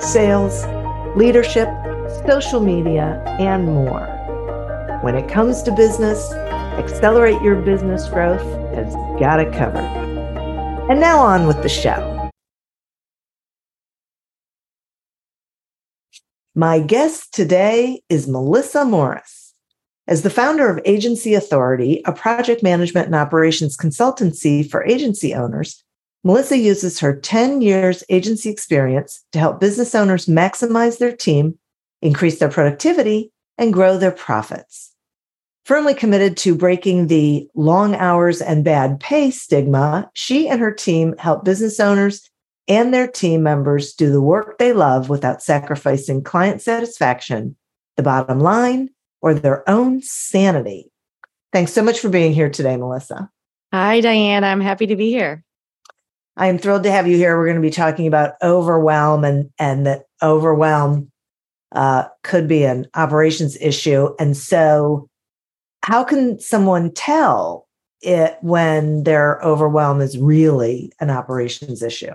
sales, leadership, social media, and more. When it comes to business, Accelerate Your Business Growth has got it covered. And now on with the show. My guest today is Melissa Morris. As the founder of Agency Authority, a project management and operations consultancy for agency owners, Melissa uses her 10 years agency experience to help business owners maximize their team, increase their productivity, and grow their profits. Firmly committed to breaking the long hours and bad pay stigma, she and her team help business owners and their team members do the work they love without sacrificing client satisfaction, the bottom line, or their own sanity. Thanks so much for being here today, Melissa. Hi, Diane. I'm happy to be here. I am thrilled to have you here. We're going to be talking about overwhelm and and that overwhelm uh, could be an operations issue. And so, how can someone tell it when their overwhelm is really an operations issue?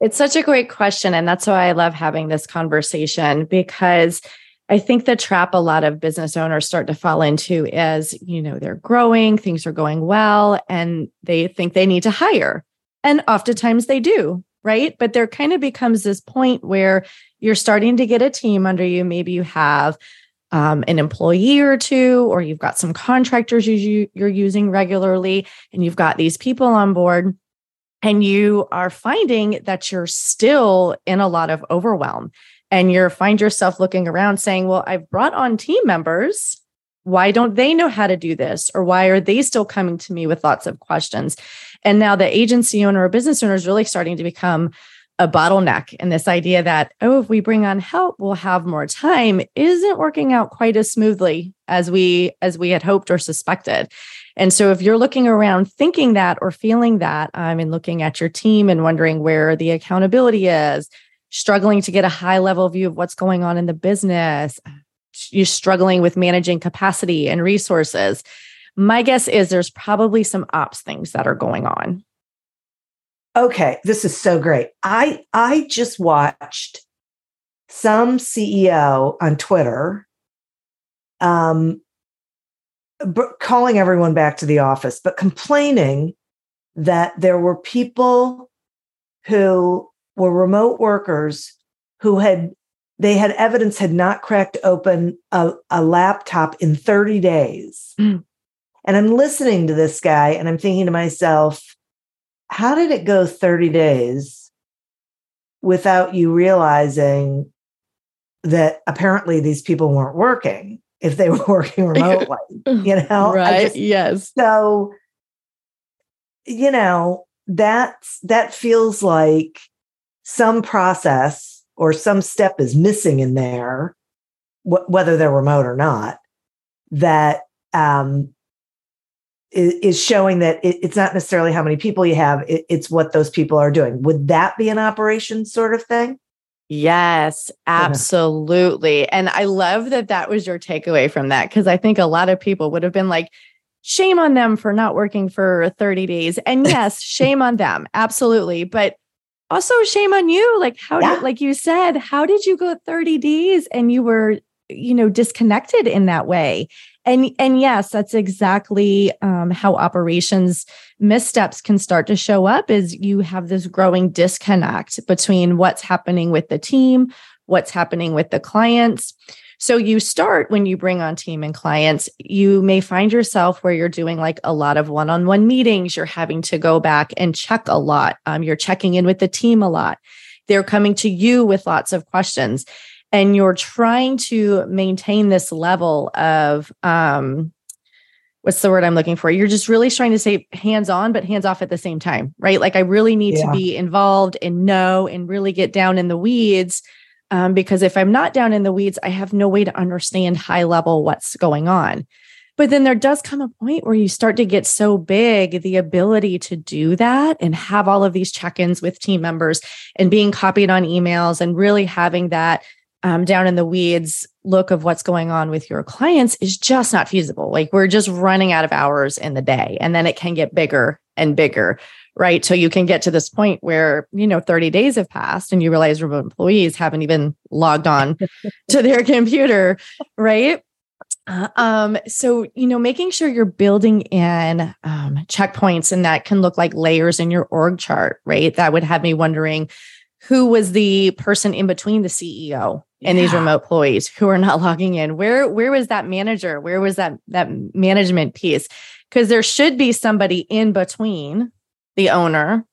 It's such a great question, and that's why I love having this conversation because. I think the trap a lot of business owners start to fall into is, you know, they're growing, things are going well, and they think they need to hire and oftentimes they do, right? But there kind of becomes this point where you're starting to get a team under you. Maybe you have um, an employee or two, or you've got some contractors you, you're using regularly, and you've got these people on board. And you are finding that you're still in a lot of overwhelm. And you find yourself looking around saying, Well, I've brought on team members why don't they know how to do this? Or why are they still coming to me with lots of questions? And now the agency owner or business owner is really starting to become a bottleneck. And this idea that, oh, if we bring on help, we'll have more time isn't working out quite as smoothly as we as we had hoped or suspected. And so if you're looking around thinking that or feeling that, um, I mean looking at your team and wondering where the accountability is, struggling to get a high level view of what's going on in the business, you're struggling with managing capacity and resources, my guess is there's probably some ops things that are going on. Okay, this is so great. I I just watched some CEO on Twitter um calling everyone back to the office but complaining that there were people who were remote workers who had they had evidence had not cracked open a, a laptop in 30 days. Mm. And I'm listening to this guy and I'm thinking to myself, how did it go 30 days without you realizing that apparently these people weren't working if they were working remotely? you know? Right. Just, yes. So, you know, that's that feels like some process or some step is missing in there, wh- whether they're remote or not, that um, is, showing that it's not necessarily how many people you have, it's what those people are doing. Would that be an operation sort of thing? Yes, absolutely. And I love that that was your takeaway from that because I think a lot of people would have been like, shame on them for not working for 30 days. And yes, shame on them. Absolutely. But also shame on you like how yeah. did like you said how did you go 30 days and you were you know disconnected in that way and and yes that's exactly um, how operations missteps can start to show up is you have this growing disconnect between what's happening with the team what's happening with the clients so you start when you bring on team and clients, you may find yourself where you're doing like a lot of one on one meetings. You're having to go back and check a lot. Um, you're checking in with the team a lot. They're coming to you with lots of questions. And you're trying to maintain this level of, um, what's the word I'm looking for? You're just really trying to say hands on, but hands off at the same time, right? Like I really need yeah. to be involved and know and really get down in the weeds Um, because if I'm not down in the weeds, I have no way to understand high level what's going on. But then there does come a point where you start to get so big, the ability to do that and have all of these check ins with team members and being copied on emails and really having that um, down in the weeds look of what's going on with your clients is just not feasible. Like we're just running out of hours in the day, and then it can get bigger and bigger, right? So you can get to this point where, you know, 30 days have passed and you realize remote employees haven't even logged on to their computer, right? Uh, um, so you know, making sure you're building in um, checkpoints, and that can look like layers in your org chart, right? That would have me wondering who was the person in between the CEO and yeah. these remote employees who are not logging in. Where where was that manager? Where was that that management piece? Because there should be somebody in between the owner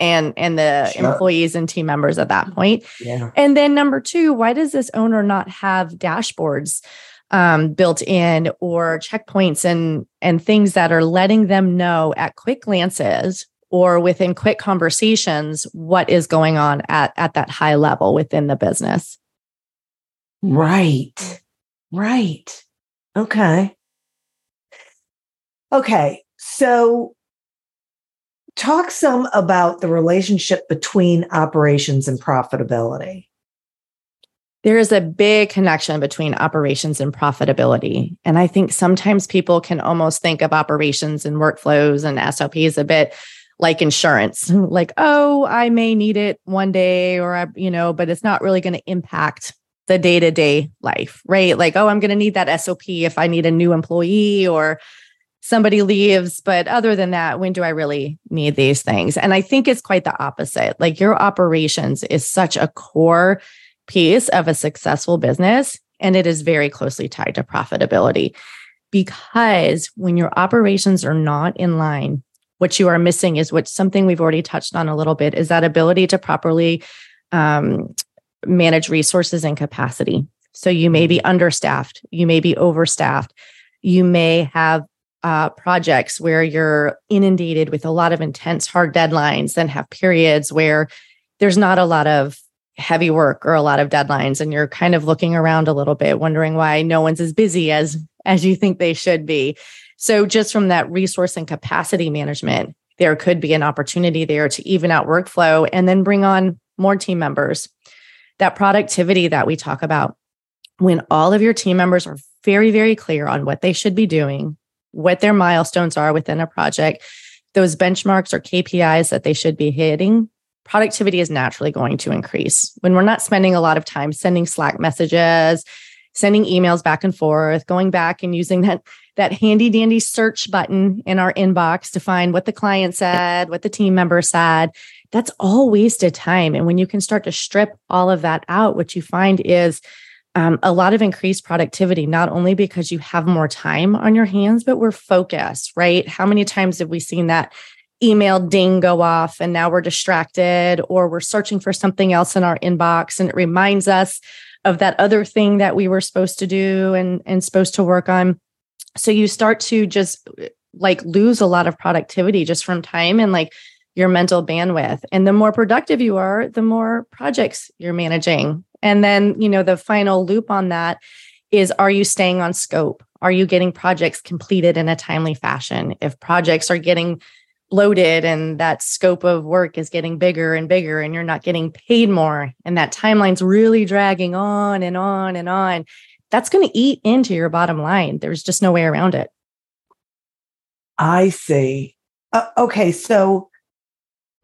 and and the sure. employees and team members at that point. Yeah. And then number two, why does this owner not have dashboards? um, built in or checkpoints and and things that are letting them know at quick glances or within quick conversations what is going on at at that high level within the business right. Right. Okay. Okay. So talk some about the relationship between operations and profitability. There is a big connection between operations and profitability. And I think sometimes people can almost think of operations and workflows and SOPs a bit like insurance, like, oh, I may need it one day or, I, you know, but it's not really going to impact the day to day life, right? Like, oh, I'm going to need that SOP if I need a new employee or somebody leaves. But other than that, when do I really need these things? And I think it's quite the opposite. Like, your operations is such a core piece of a successful business, and it is very closely tied to profitability. Because when your operations are not in line, what you are missing is what something we've already touched on a little bit is that ability to properly um, manage resources and capacity. So you may be understaffed, you may be overstaffed, you may have uh, projects where you're inundated with a lot of intense, hard deadlines, then have periods where there's not a lot of heavy work or a lot of deadlines and you're kind of looking around a little bit wondering why no one's as busy as as you think they should be. So just from that resource and capacity management there could be an opportunity there to even out workflow and then bring on more team members that productivity that we talk about when all of your team members are very very clear on what they should be doing what their milestones are within a project those benchmarks or KPIs that they should be hitting productivity is naturally going to increase. When we're not spending a lot of time sending Slack messages, sending emails back and forth, going back and using that that handy dandy search button in our inbox to find what the client said, what the team member said, that's all wasted time. And when you can start to strip all of that out, what you find is um, a lot of increased productivity, not only because you have more time on your hands, but we're focused, right? How many times have we seen that email ding go off and now we're distracted or we're searching for something else in our inbox and it reminds us of that other thing that we were supposed to do and and supposed to work on so you start to just like lose a lot of productivity just from time and like your mental bandwidth. And the more productive you are the more projects you're managing. And then you know the final loop on that is are you staying on scope? Are you getting projects completed in a timely fashion? If projects are getting bloated and that scope of work is getting bigger and bigger and you're not getting paid more and that timeline's really dragging on and on and on that's going to eat into your bottom line. There's just no way around it. I see. Uh, okay so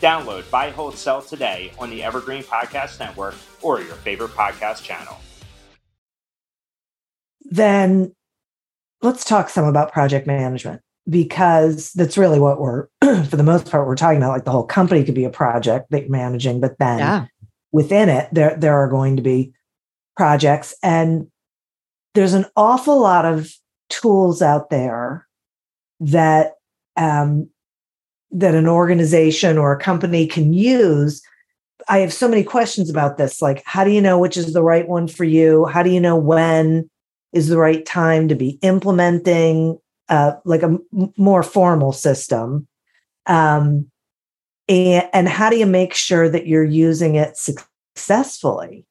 Download Buy, Hold, Sell today on the Evergreen Podcast Network or your favorite podcast channel. then let's talk some about project management because that's really what we're for the most part we're talking about like the whole company could be a project that you're managing but then Yeah. within it there there are going to be projects and there's an awful lot of tools out there that um, that an organization or a company can use i have so many questions about this like how do you know which is the right one for you? How do you know when is the right time to be implementing uh, like a m- more formal system? Um, and, and how do you make sure that you're using it successfully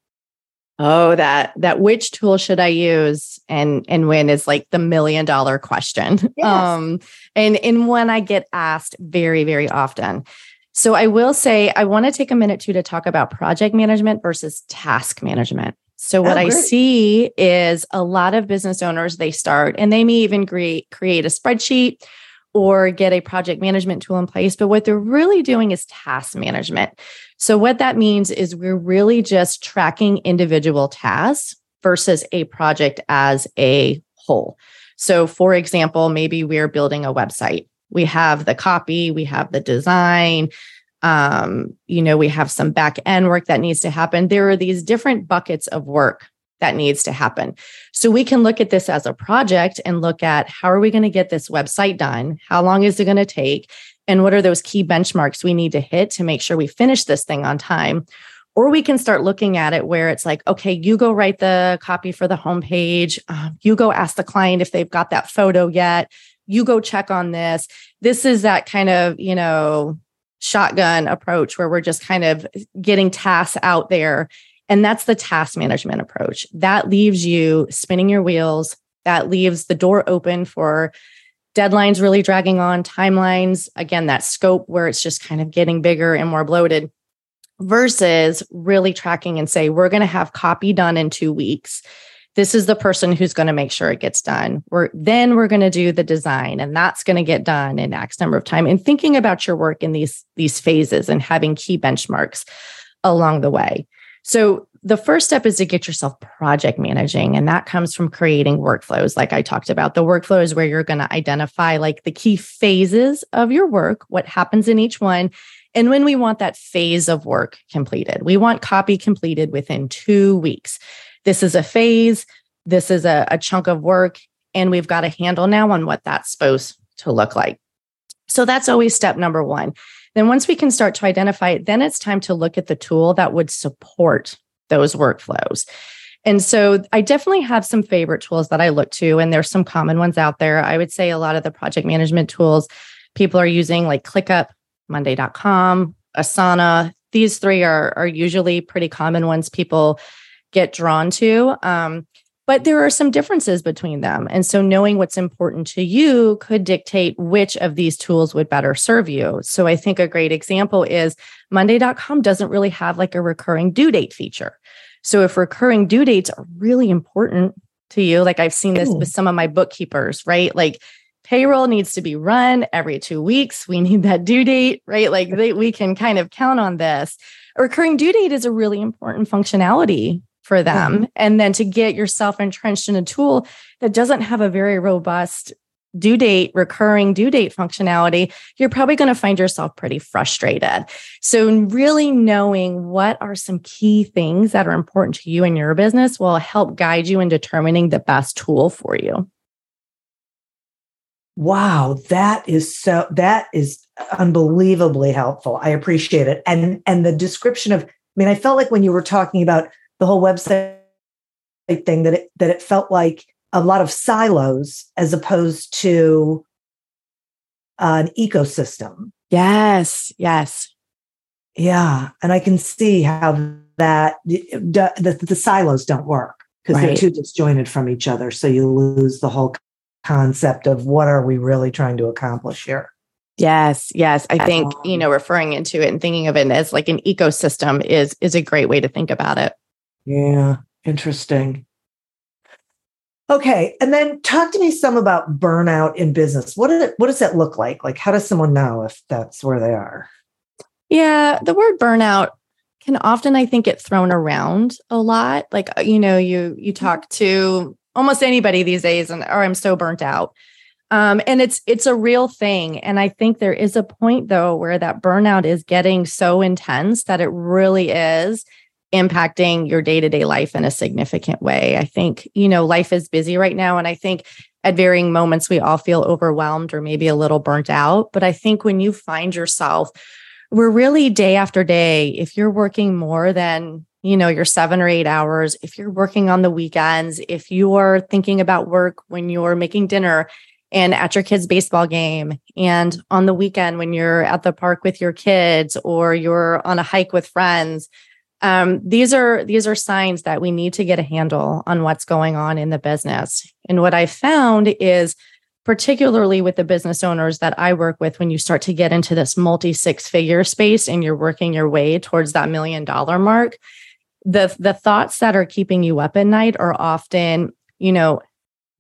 Oh, that that which tool should I use and and when is like the million dollar question. Yes. Um and and when I get asked very very often. So I will say I want to take a minute too to talk about project management versus task management. So what Oh, I see is a lot of business owners they start and they may even create create a spreadsheet or get a project management tool in place, but what they're really doing is task management. So, what that means is we're really just tracking individual tasks versus a project as a whole. So, for example, maybe we're building a website. We have the copy, we have the design, um, you know, we have some back end work that needs to happen. There are these different buckets of work that needs to happen. So we can look at this as a project and look at how are we going to get this website done? How long is it going to take? And what are those key benchmarks we need to hit to make sure we finish this thing on time? Or we can start looking at it where it's like, okay, you go write the copy for the homepage. Um, you go ask the client if they've got that photo yet. You go check on this. This is that kind of, you know, shotgun approach where we're just kind of getting tasks out there and that's the task management approach. That leaves you spinning your wheels. That leaves the door open for deadlines really dragging on, timelines. Again, that scope where it's just kind of getting bigger and more bloated versus really tracking and say, we're going to have copy done in two weeks. This is the person who's going to make sure it gets done. We're then we're going to do the design and that's going to get done in X number of time. And thinking about your work in these, these phases and having key benchmarks along the way. So the first step is to get yourself project managing and that comes from creating workflows like I talked about. The workflow is where you're going to identify like the key phases of your work, what happens in each one, and when we want that phase of work completed. We want copy completed within 2 weeks. This is a phase, this is a, a chunk of work and we've got a handle now on what that's supposed to look like. So that's always step number 1. Then once we can start to identify it, then it's time to look at the tool that would support those workflows. And so I definitely have some favorite tools that I look to, and there's some common ones out there. I would say a lot of the project management tools people are using, like ClickUp, Monday.com, Asana. These three are, are usually pretty common ones people get drawn to. Um, but there are some differences between them. And so knowing what's important to you could dictate which of these tools would better serve you. So I think a great example is Monday.com doesn't really have like a recurring due date feature. So if recurring due dates are really important to you, like I've seen this Ooh. with some of my bookkeepers, right? Like payroll needs to be run every two weeks. We need that due date, right? Like they, we can kind of count on this. A recurring due date is a really important functionality for them. Mm-hmm. And then to get yourself entrenched in a tool that doesn't have a very robust due date, recurring due date functionality, you're probably going to find yourself pretty frustrated. So, really knowing what are some key things that are important to you in your business will help guide you in determining the best tool for you. Wow, that is so that is unbelievably helpful. I appreciate it. And and the description of I mean, I felt like when you were talking about the whole website thing that it that it felt like a lot of silos as opposed to an ecosystem. Yes, yes. Yeah, and I can see how that the, the, the silos don't work because Right. they're too disjointed from each other. So you lose the whole concept of what are we really trying to accomplish here. Yes, yes. I think, you Um, know, referring into it and thinking of it as like an ecosystem is is a great way to think about it. Yeah, interesting. Okay, and then talk to me some about burnout in business. What did it, what does that look like? Like, how does someone know if that's where they are? Yeah, the word burnout can often I think get thrown around a lot. Like uh, you know, you you talk to almost anybody these days and or I'm so burnt out. Um, and it's it's a real thing. And I think there is a point though where that burnout is getting so intense that it really is impacting your day-to-day life in a significant way. I think, you know, life is busy right now. And I think at varying moments we all feel overwhelmed or maybe a little burnt out. But I think when you find yourself we're really day after day if you're working more than you know your 7 or 8 hours if you're working on the weekends if you're thinking about work when you're making dinner and at your kids baseball game and on the weekend when you're at the park with your kids or you're on a hike with friends um, these are these are signs that we need to get a handle on what's going on in the business. And what i found is particularly with the business owners that I work with, when you start to get into this multi six figure space and you're working your way towards that million dollar mark, the the thoughts that are keeping you up at night are often, you know,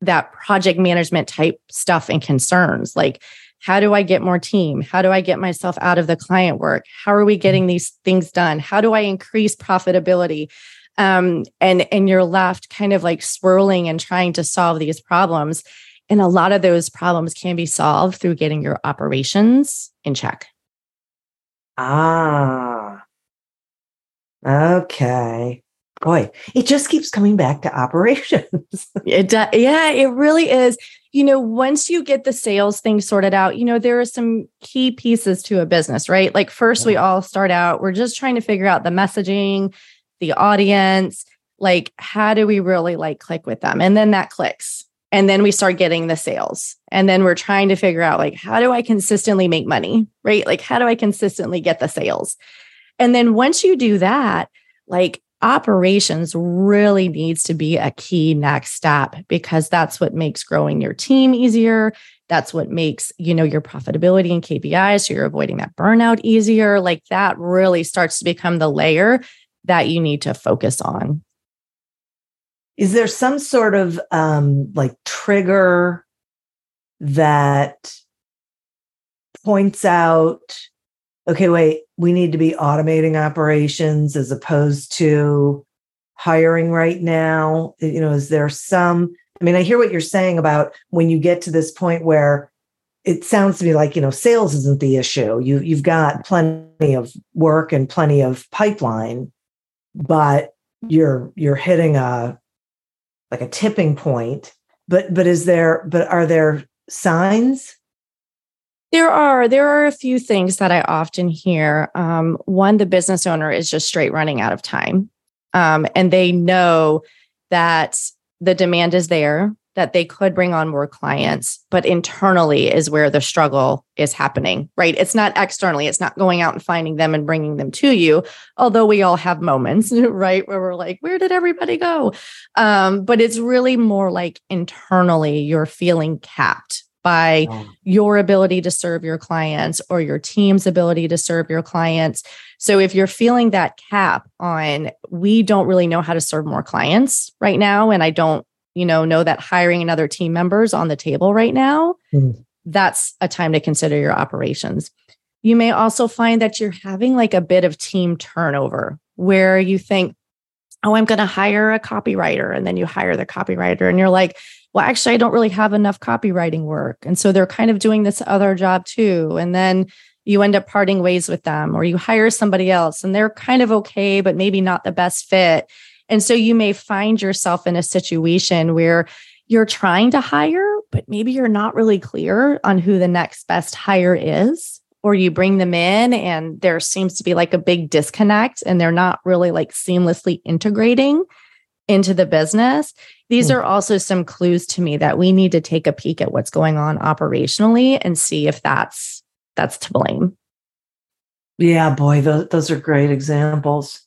that project management type stuff and concerns. Like how do I get more team? How do I get myself out of the client work? How are we getting these things done? How do I increase profitability? Um, and and you're left kind of like swirling and trying to solve these problems. And a lot of those problems can be solved through getting your operations in check. Ah, okay. Boy, it just keeps coming back to operations. It do- yeah, it really is. You know, once you get the sales thing sorted out, you know, there are some key pieces to a business, right? Like first we all start out, we're just trying to figure out the messaging, the audience, like how do we really like click with them? And then that clicks. And then we start getting the sales. And then we're trying to figure out like how do I consistently make money, right? Like how do I consistently get the sales? And then once you do that, like operations really needs to be a key next step because that's what makes growing your team easier. That's what makes you know your profitability and kpis so you're avoiding that burnout easier. Like that really starts to become the layer that you need to focus on. Is there some sort of um, like trigger that points out, okay, wait, we need to be automating operations as opposed to hiring right now? You know, is there some? I mean, I hear what you're saying about when you get to this point where it sounds to me like you know sales isn't the issue. You you've got plenty of work and plenty of pipeline, but you're you're hitting a like a tipping point but but is there but are there signs There are there are a few things that I often hear. Um, one, the business owner is just straight running out of time, um, and they know that the demand is there, that they could bring on more clients, but internally is where the struggle is happening. Right? It's not externally. It's not going out and finding them and bringing them to you. Although we all have moments, right, where we're like, "Where did everybody go?" Um, but it's really more like internally, you're feeling capped by your ability to serve your clients or your team's ability to serve your clients. So if you're feeling that cap on we don't really know how to serve more clients right now and I don't, you know, know that hiring another team members on the table right now, Mhm. that's a time to consider your operations. You may also find that you're having like a bit of team turnover where you think oh, I'm going to hire a copywriter. And then you hire the copywriter and you're like, well, actually, I don't really have enough copywriting work. And so they're kind of doing this other job too. And then you end up parting ways with them or you hire somebody else and they're kind of okay, but maybe not the best fit. And so you may find yourself in a situation where you're trying to hire, but maybe you're not really clear on who the next best hire is or you bring them in and there seems to be like a big disconnect and they're not really like seamlessly integrating into the business. These mm. are also some clues to me that we need to take a peek at what's going on operationally and see if that's that's to blame. Yeah, boy, those, those are great examples.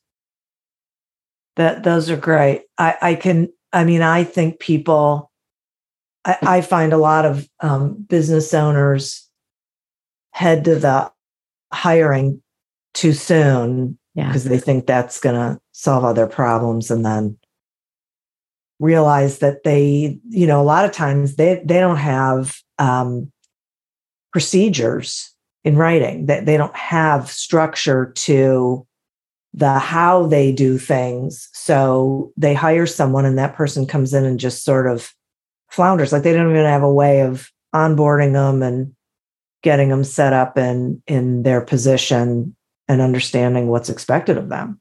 That those are great. I, I can, I mean, I think people, I, I find a lot of um, business owners head to the hiring too soon because yeah. they think that's going to solve all their problems and then realize that they you know a lot of times they they don't have um, procedures in writing. That they don't have structure to the how they do things. So they hire someone and that person comes in and just sort of flounders. Like they don't even have a way of onboarding them and getting them set up in in their position and understanding what's expected of them.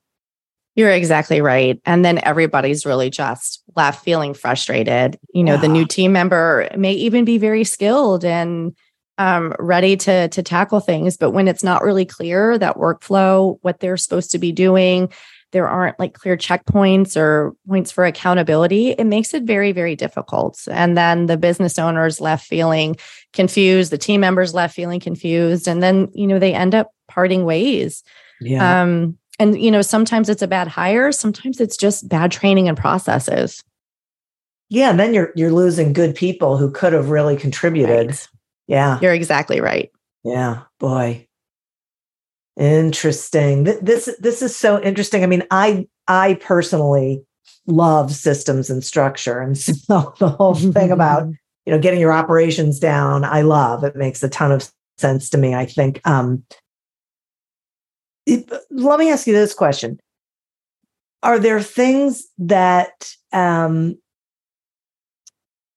You're exactly right. And then everybody's really just left feeling frustrated. You know yeah. the new team member may even be very skilled and um, ready to to tackle things but when it's not really clear that workflow what they're supposed to be doing there aren't like clear checkpoints or points for accountability, it makes it very, very difficult. And then the business owners left feeling confused, the team members left feeling confused, and then, you know, they end up parting ways. Yeah. Um, and you know, sometimes it's a bad hire, sometimes it's just bad training and processes. Yeah, and then you're you're losing good people who could have really contributed. Right. Yeah. You're exactly right. Yeah, boy. Interesting. This this is so interesting. I mean, I I personally love systems and structure, and so the whole thing about you know getting your operations down, I love. It makes a ton of sense to me. I think. Um, it, let me ask you this question: Are there things that um,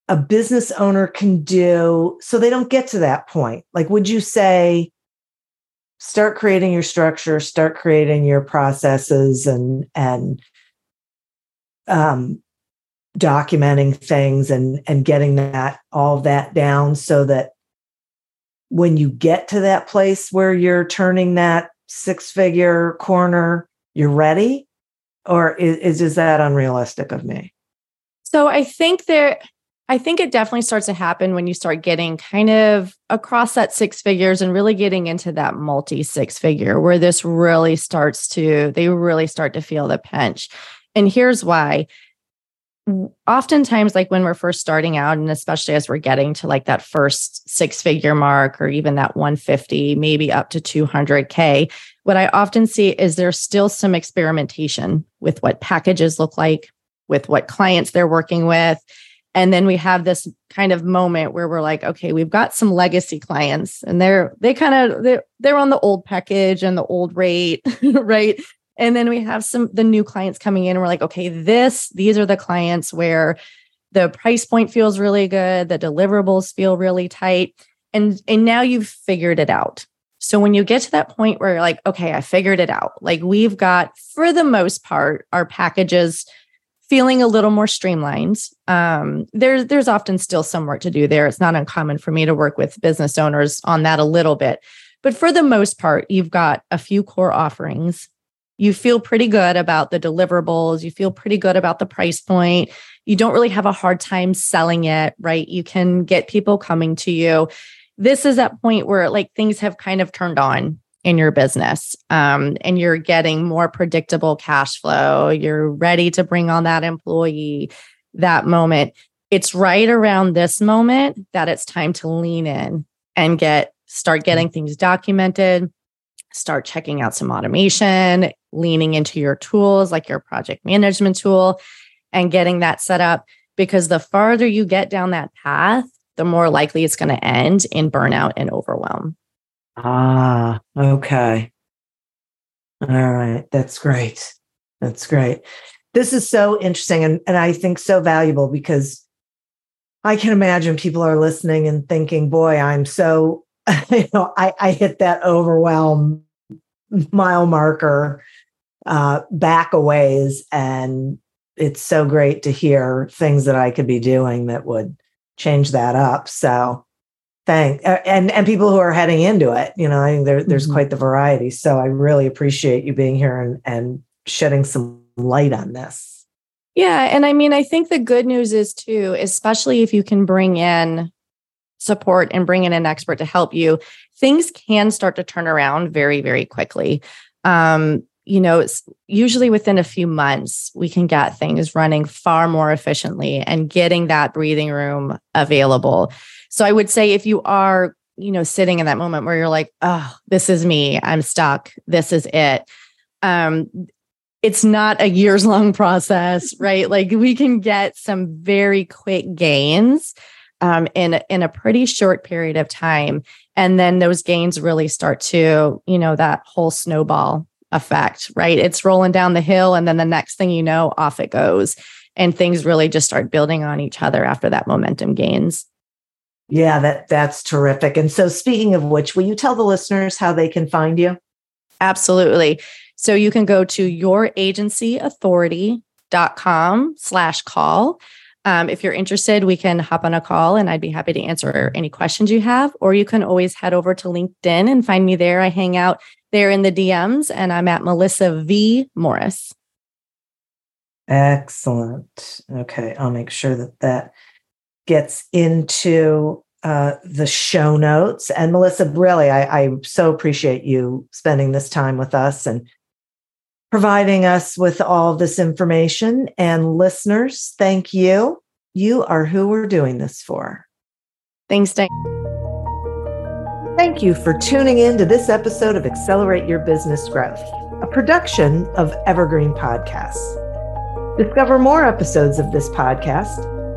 a business owner can do so they don't get to that point? Like, would you say? Start creating your structure start creating your processes and and um, documenting things and and getting that all that down so that when you get to that place where you're turning that six figure corner you're ready? Or is, is that unrealistic of me? So i think there I think it definitely starts to happen when you start getting kind of across that six figures and really getting into that multi six figure where this really starts to, they really start to feel the pinch. And here's why. Oftentimes, like when we're first starting out, and especially as we're getting to like that first six figure mark or even that 150, maybe up to 200K, what I often see is there's still some experimentation with what packages look like, with what clients they're working with and then we have this kind of moment where we're like okay we've got some legacy clients and they're they kind of they're, they're on the old package and the old rate right? And then we have some the new clients coming in and we're like okay this these are the clients where the price point feels really good the deliverables feel really tight and and now you've figured it out. So when you get to that point where you're like okay i figured it out. Like we've got for the most part our packages feeling a little more streamlined. Um, there's there's often still some work to do there. It's not uncommon for me to work with business owners on that a little bit, but for the most part, you've got a few core offerings. You feel pretty good about the deliverables. You feel pretty good about the price point. You don't really have a hard time selling it, right? You can get people coming to you. This is that point where like things have kind of turned on in your business um, and you're getting more predictable cash flow, you're ready to bring on that employee, that moment. It's right around this moment that it's time to lean in and get start getting things documented, start checking out some automation, leaning into your tools like your project management tool and getting that set up because the farther you get down that path, the more likely it's going to end in burnout and overwhelm. Ah, okay. All right. That's great. That's great. this is so interesting and, and I think so valuable because I can imagine people are listening and thinking, boy, I'm so, you know, I, I hit that overwhelm mile marker uh, back a ways. And it's so great to hear things that I could be doing that would change that up. So thank and and people who are heading into it, you know, I think there, there's mm-hmm. quite the variety. So I really appreciate you being here and and shedding some light on this. Yeah. And I mean, I think the good news is too, especially if you can bring in support and bring in an expert to help you, things can start to turn around very, very quickly. Um, you know, it's usually within a few months, we can get things running far more efficiently and getting that breathing room available. So I would say if you are, you know, sitting in that moment where you're like, oh, this is me, I'm stuck, this is it. Um, it's not a years long process, right? Like we can get some very quick gains um, in in a pretty short period of time, and then those gains really start to, you know, that whole snowball effect, right? It's rolling down the hill, and then the next thing you know, off it goes, and things really just start building on each other after that momentum gains. Yeah, that that's terrific. And so, speaking of which, will you tell the listeners how they can find you? Absolutely. So you can go to youragencyauthority.com slash call. Um, if you're interested, we can hop on a call and I'd be happy to answer any questions you have. Or you can always head over to LinkedIn and find me there. I hang out there in the DMs and I'm at Melissa V. Morris. Excellent. Okay. I'll make sure that that gets into uh, the show notes. And Melissa, really, I, I so appreciate you spending this time with us and providing us with all this information. And listeners, thank you. You are who we're doing this for. Thanks, Dan. Thank you for tuning in to this episode of Accelerate Your Business Growth, a production of Evergreen Podcasts. Discover more episodes of this podcast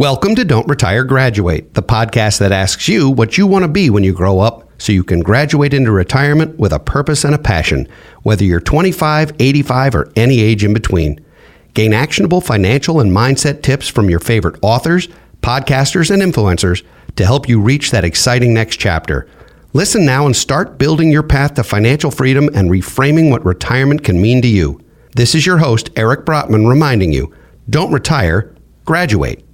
Welcome to Don't Retire Graduate, the podcast that asks you what you want to be when you grow up so you can graduate into retirement with a purpose and a passion, whether you're 25, 85, or any age in between. Gain actionable financial and mindset tips from your favorite authors, podcasters, and influencers to help you reach that exciting next chapter. Listen now and start building your path to financial freedom and reframing what retirement can mean to you. This is your host, Eric Brotman, reminding you don't retire, graduate.